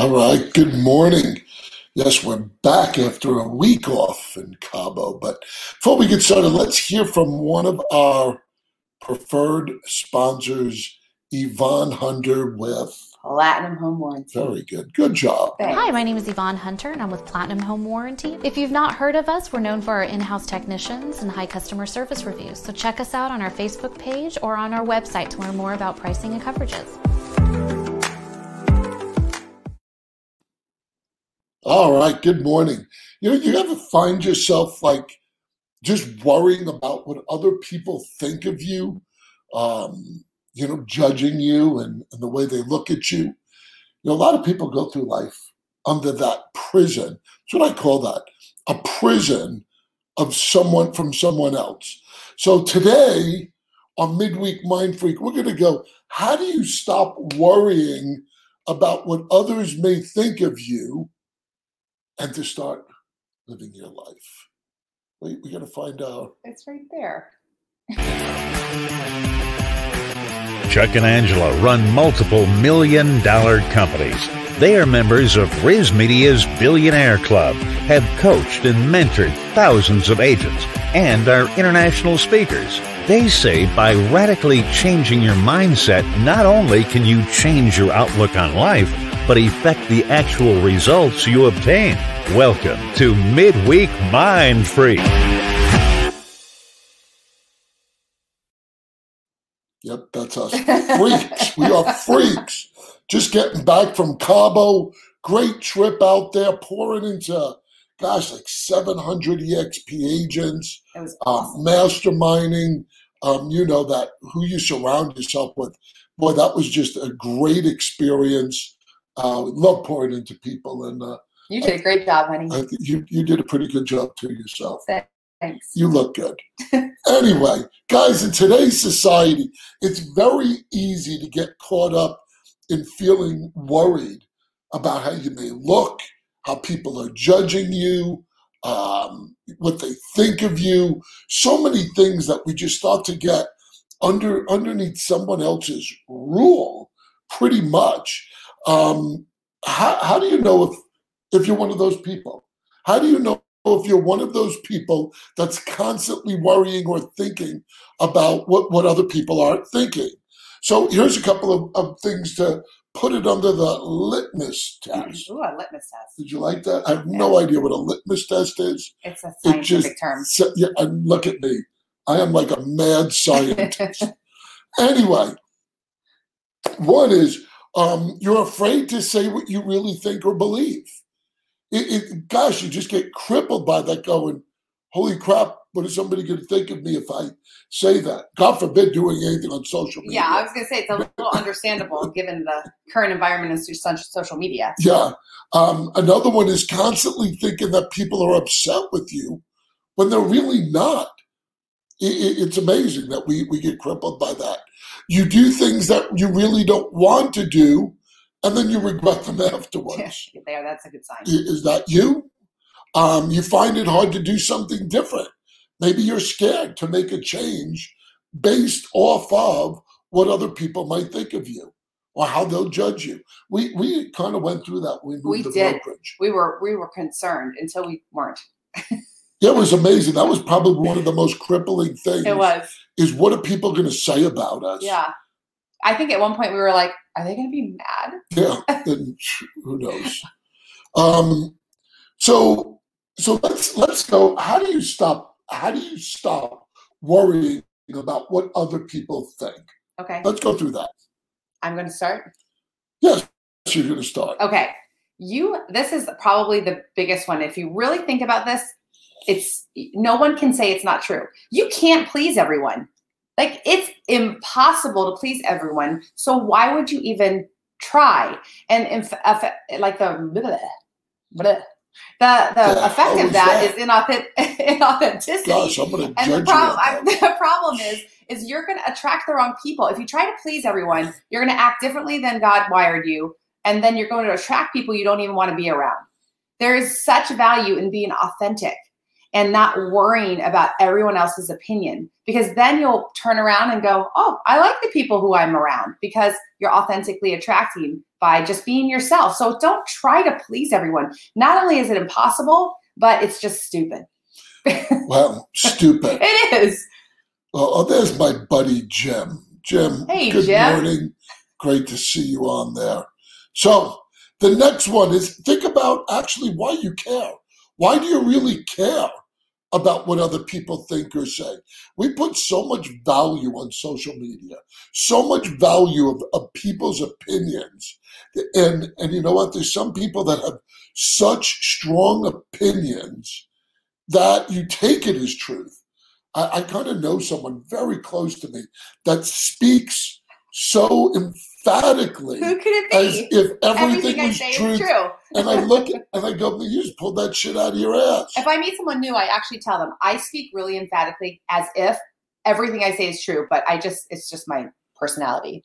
All right, good morning. Yes, we're back after a week off in Cabo. But before we get started, let's hear from one of our preferred sponsors, Yvonne Hunter with Platinum Home Warranty. Very good. Good job. Thanks. Hi, my name is Yvonne Hunter and I'm with Platinum Home Warranty. If you've not heard of us, we're known for our in house technicians and high customer service reviews. So check us out on our Facebook page or on our website to learn more about pricing and coverages. All right, good morning. You know, you ever find yourself like just worrying about what other people think of you? Um, you know, judging you and, and the way they look at you. You know, a lot of people go through life under that prison. That's what I call that a prison of someone from someone else. So today on Midweek Mind Freak, we're going to go how do you stop worrying about what others may think of you and to start living your life? We, we got to find out. It's right there. Chuck and Angela run multiple million dollar companies. They are members of RISMedia's Billionaire Club, have coached and mentored thousands of agents, and are international speakers. They say by radically changing your mindset, not only can you change your outlook on life, but affect the actual results you obtain. Welcome to Midweek Mind Freak. Yep, that's us. Freaks. we are freaks. Just getting back from Cabo. Great trip out there, pouring into, gosh, like 700 EXP agents, It was uh, masterminding. Um, you know that who you surround yourself with. Boy, that was just a great experience. Uh, love pouring into people, and uh, you did a great job, honey. I you you did a pretty good job too yourself. Thanks. You look good. anyway, guys, in today's society, it's very easy to get caught up in feeling worried about how you may look, how people are judging you, um, what they think of you. So many things that we just start to get under underneath someone else's rule, pretty much. Um, how, how do you know if if you're one of those people? How do you know if you're one of those people that's constantly worrying or thinking about what, what other people are thinking? So here's a couple of, of things to put it under the litmus test. Ooh, a litmus test. Did you like that? I have no idea what a litmus test is. It's a It scientific just term. yeah, and look at me. I am like a mad scientist. anyway, one is um, you're afraid to say what you really think or believe. It, it, gosh, you just get crippled by that going, holy crap, what is somebody going to think of me if I say that? God forbid doing anything on social media. yeah, I was going to say it's a little understandable given the current environment in so- social media. Yeah. Um, another one is constantly thinking that people are upset with you when they're really not. I- I- it's amazing that we, we get crippled by that. You do things that you really don't want to do, and then you regret them afterwards. Yeah, there, that's a good sign. Is that you? Um, you find it hard to do something different. Maybe you're scared to make a change based off of what other people might think of you or how they'll judge you. We we kind of went through that we moved to did. brokerage. We were we were concerned until we weren't. It was amazing. That was probably one of the most crippling things. It was. Is what are people going to say about us? Yeah. I think at one point we were like, are they going to be mad? Yeah, and who knows? Um, so so let's let's go. How do you stop? How do you stop worrying about what other people think? Okay. Let's go through that. I'm going to start. Yes, you're going to start. Okay. You this is probably the biggest one. If you really think about this, it's no one can say it's not true. You can't please everyone. Like it's impossible to please everyone. So why would you even try? And if, if like the bleh, bleh, the the effect of that that? is inauthentic, inauthenticity. Gosh, I'm to And judge the problem. I, the problem is, is you're going to attract the wrong people. If you try to please everyone, you're going to act differently than God wired you, and then you're going to attract people you don't even want to be around. There is such value in being authentic, and not worrying about everyone else's opinion because then you'll turn around and go, Oh, I like the people who I'm around because you're authentically attracting by just being yourself. So don't try to please everyone. Not only is it impossible, but it's just stupid. Well, stupid. it is. Oh, oh, there's my buddy Jim. Jim, Hey, good Jim. morning. Great to see you on there. So, the next one is think about actually why you care. Why do you really care about what other people think or say? We put so much value on social media, so much value of, of people's opinions. And, and you know what? There's some people that have such strong opinions that you take it as truth. I, I kind of know someone very close to me that speaks so emphatically Who could it as if everything, Everything I was say truth. is true. And I look at, and I go, you just pulled that shit out of your ass. If I meet someone new, I actually tell them I speak really emphatically as if everything I say is true, but I just it's just my personality.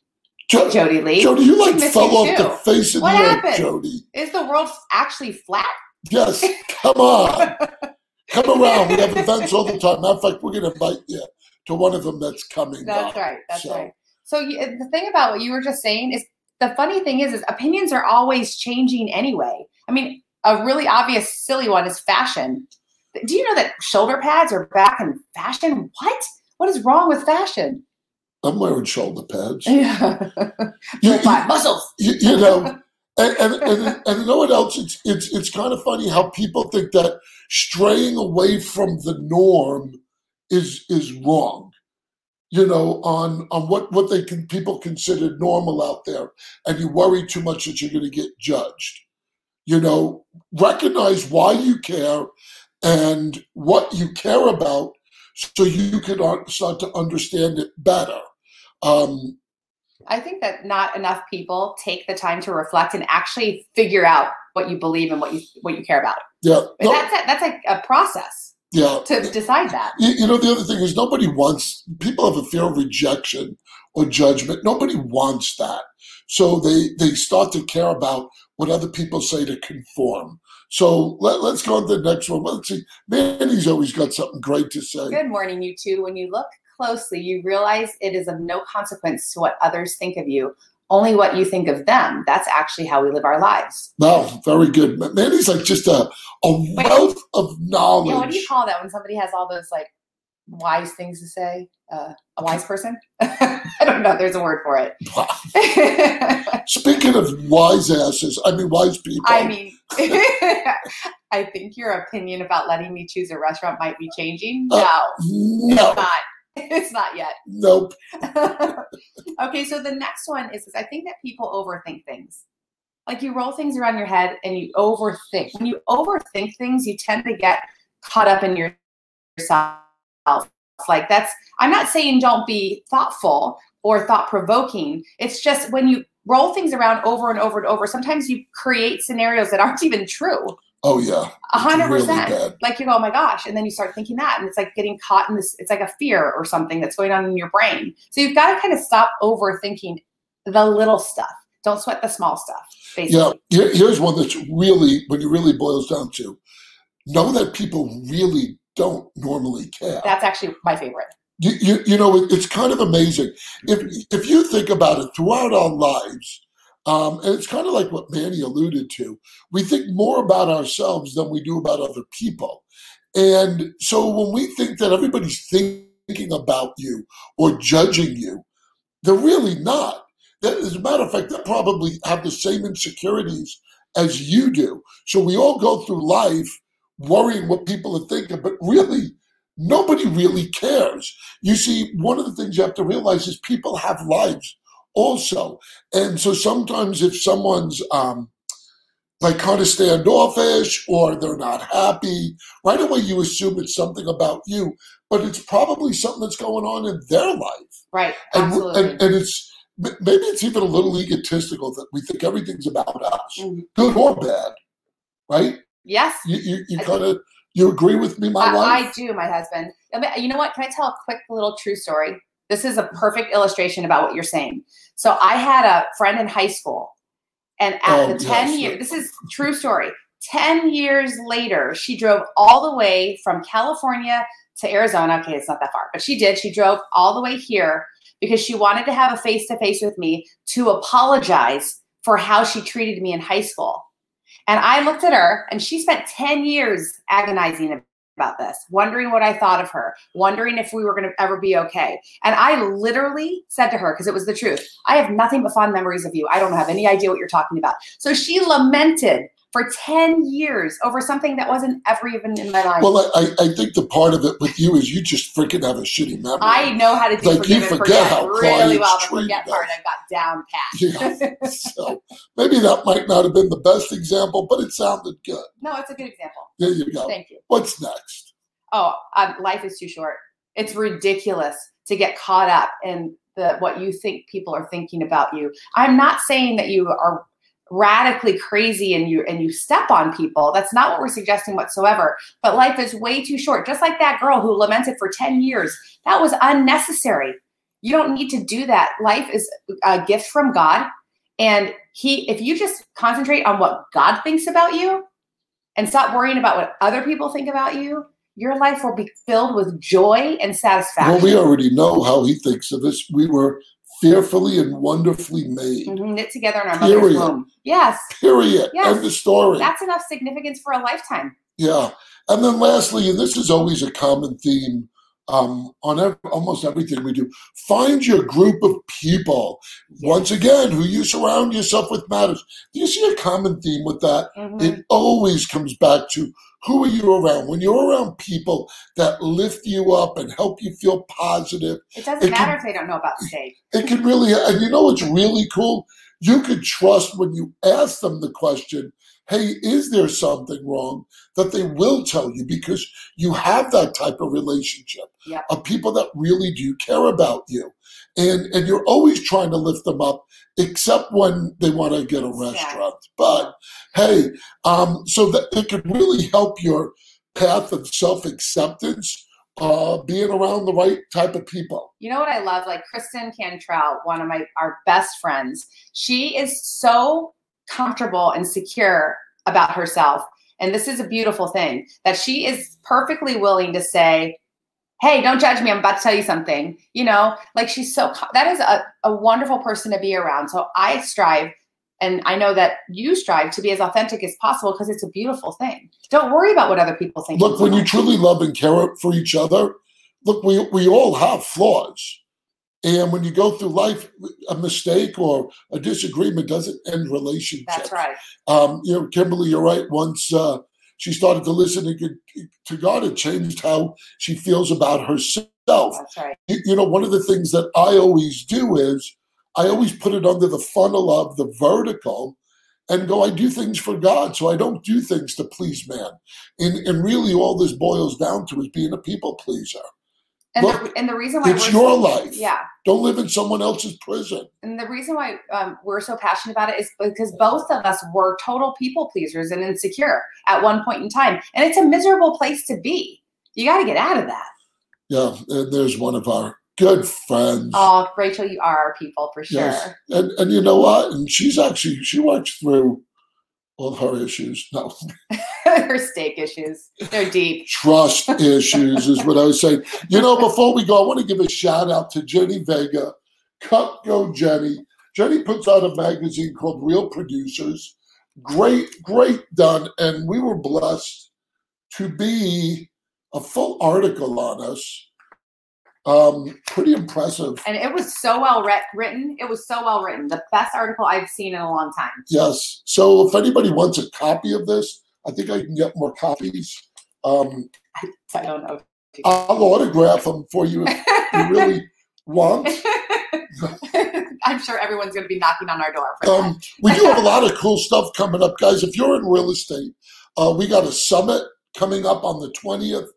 Jo- Jody Lee. Jody, you like fell you off the face of What the earth, What happened? Jody. Is the world actually flat? Yes, come on. come around. We have events all the time. Matter of fact, we're going to invite you to one of them that's coming That's up. right. That's So- right. So you, eh, the thing about what you were just saying is the funny thing is, is opinions are always changing anyway. I mean, a really obvious silly one is fashion. Do you know that shoulder pads are back in fashion? What? What is wrong with fashion? I'm wearing shoulder pads. Yeah. You- muscles. you, you know, and, and, and, and you know what else? It's, it's, it's kind of funny how people think that straying away from the norm is, is wrong. You know, on, on what, what they can, people consider normal out there. And you worry too much that you're going to get judged. You know, recognize why you care and what you care about so you can start to understand it better. Um, I think that not enough people take the time to reflect and actually figure out what you believe and what you what you care about. yeah, no, that's a, that's like a process yeah. to decide that. You, you know, the other thing is nobody wants, people have a fear of rejection or judgment. Nobody wants that. So they, they start to care about what other people say to conform. So let, let's go on to the next one. Let's see. Manny's always got something great to say. Good morning, you two. When you look closely, you realize it is of no consequence to what others think of you, only what you think of them. That's actually how we live our lives. Wow, very good. Manny's like just a, a wealth of knowledge. Yeah, what do you call that when somebody has all those like wise things to say? Uh, a wise person? I don't know. There's a word for it. Speaking of wise asses, I mean wise people. I mean, I think your opinion about letting me choose a restaurant might be changing. No, Uh, no, it's not. It's not yet. nope. okay, so the next one is, is I think that people overthink things. Like you roll things around your head and you overthink. When you overthink things, you tend to get caught up in yourself. Like that's I'm not saying don't be thoughtful or thought provoking. It's just when you roll things around over and over and over, sometimes you create scenarios that aren't even true. Oh yeah, A hundred percent. Like you go, oh my gosh, and then you start thinking that, and it's like getting caught in this. It's like a fear or something that's going on in your brain. So you've got to kind of stop overthinking the little stuff. Don't sweat the small stuff. Basically, Yeah, here's one that's really, when it really boils down to, know that people really don't normally care. that's actually my favorite. You, you, you know, it, it's kind of amazing. If, if you think about it throughout our lives, um, and it's kind of like what Manny alluded to, we think more about ourselves than we do about other people. And so when we think that everybody's thinking about you or judging you, they're really not. That, as a matter of fact, they probably have the same insecurities as you do. So we all go through life worrying what people are thinking, but really, nobody really cares. You see, one of the things you have to realize is people have lives also. And so sometimes if someone's um, like kind of standoffish or they're not happy, right away you assume it's something about you, but it's probably something that's going on in their life Right. and, Absolutely. and, and it's maybe it's even a little egotistical that we think everything's about us, Mhm. good or bad, right? yes. You you, you kind of you agree with me, my I, wife? I do, my husband. You know what? Can I tell a quick little true story? This is a perfect illustration about what you're saying. So I had a friend in high school, and at Oh, the 10 yes. year, this is true story. 10 years later, she drove all the way from California to Arizona. Okay, it's not that far, but she did. She drove all the way here because she wanted to have a face to face with me to apologize for how she treated me in high school. And I looked at her and she spent 10 years agonizing about this, wondering what I thought of her, wondering if we were going to ever be okay. And I literally said to her, because it was the truth, I have nothing but fond memories of you. I don't have any idea what you're talking about. So she lamented for 10 years over something that wasn't ever even in my life. Well, I, I think the part of it with you is you just freaking have a shitty memory. I know how to do Like, forgive you forget forget how really well. The forget part I've got down pat. Yeah. so maybe that might not have been the best example, but it sounded good. no, it's a good example. There you go. Thank you. What's next? Oh, um, life is too short. It's ridiculous to get caught up in the what you think people are thinking about you. I'm not saying that you are radically crazy and you and you step on people. That's not what we're suggesting whatsoever. But life is way too short. Just like that girl who lamented for 10 years. That was unnecessary. You don't need to do that. Life is a gift from God. And he if you just concentrate on what God thinks about you and stop worrying about what other people think about you, your life will be filled with joy and satisfaction. Well, we already know how he thinks of us. We were fearfully and wonderfully made. Mhm, knit together in our mother's womb. Yes, Period. Yes. End of story. that's enough significance for a lifetime. Yeah. And then lastly, and this is always a common theme um, on ev- almost everything we do, find your group of people. Once again, who you surround yourself with matters. Do you see a common theme with that? Mhm. It always comes back to who are you around? When you're around people that lift you up and help you feel positive, It doesn't it matter can- if they don't know about the stage. it can really, and you know what's really cool? You can trust when you ask them the question, hey, is there something wrong? That they will tell you because you have that type of relationship of people that really do care about you. And and you're always trying to lift them up, except when they want to get a restaurant. But hey, um, so that it could really help your path of self-acceptance, uh, being around the right type of people. You know what I love? Like Kristen Cantrell, one of my our best friends. She is so comfortable and secure about herself. And this is a beautiful thing that she is perfectly willing to say, Hey, don't judge me. I'm about to tell you something. You know, like she's so, that is a, a wonderful person to be around. So I strive, and I know that you strive to be as authentic as possible because it's a beautiful thing. Don't worry about what other people think. Look, when you truly love and care for each other, look, we, we all have flaws. And when you go through life, a mistake or a disagreement doesn't end relationships. That's right. Um, you know, Kimberly, you're right. Once uh, she started to listen to, to God, it changed how she feels about herself. That's right. You, you know, one of the things that I always do is I always put it under the funnel of the vertical and go, I do things for God. So I don't do things to please man. And, and really, all this boils down to is being a people pleaser. And, Look, the, and the reason why It's your so- life. Yeah. Don't live in someone else's prison. And the reason why um, we're so passionate about it is because both of us were total people pleasers and insecure at one point in time. And it's a miserable place to be. You got to get out of that. Yeah, and there's one of our good friends. Oh, Rachel, you are our people for sure. Yes. And and you know what? And she's actually she works through all her issues. No, Her steak issues. They're deep. trust issues is what I was saying. You know, before we go, I want to give a shout out to Jenny Vega. Cut Go Jenny. Jenny puts out a magazine called Real Producers. Great, great done. And we were blessed to be a full article on us. Um, pretty impressive. And it was so well writ- written. It was so well written. The best article I've seen in a long time. Yes. So if anybody wants a copy of this, I think I can get more copies. Um, I don't know. I'll autograph them for you if you really want. I'm sure everyone's going to be knocking on our door. Um, we do have a lot of cool stuff coming up, guys. If you're in real estate, uh, we got a summit coming up on the 20th.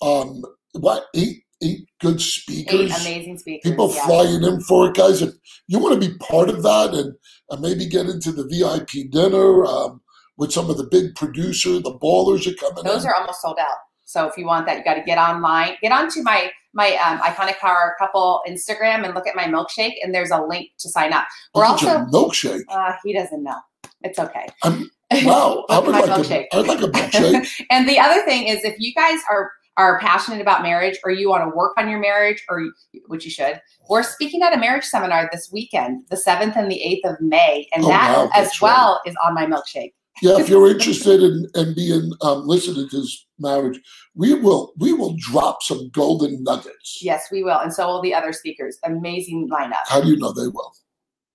Um, what, eight, eight good Eight speakers? amazing speakers. People yeah. flying in for it, guys. If you want to be part of that and, and maybe get into the VIP dinner um, with some of the big producers, the ballers are coming Those in. are almost sold out. So if you want that, you got to get online. Get onto my my um, iconic power couple Instagram and look at my milkshake, and there's a link to sign up. We're Look also milkshake. uh, he doesn't know. It's okay. I'm- Wow, I would like milkshake. a, I'd like a milkshake. and the other thing is, if you guys are are passionate about marriage, or you want to work on your marriage, or which you should, we're speaking at a marriage seminar this weekend, the seventh and the eighth of May, and Oh, that wow, as well is on my milkshake. yeah, if you're interested in, in being um, listening to this marriage, we will we will drop some golden nuggets. Yes, we will, and so will the other speakers. Amazing lineup How do you know they will?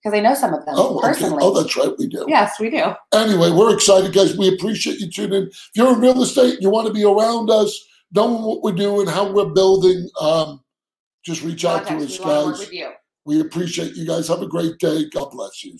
because I know some of them Oh, okay. personally. Oh, that's right, we do. yes, we do. Anyway, we're excited, guys. We appreciate you tuning in. If you're in real estate and you want to be around us, knowing what we're doing, how we're building, um, just reach out to us, me. We want to work guys. We appreciate you guys. Have a great day. God bless you.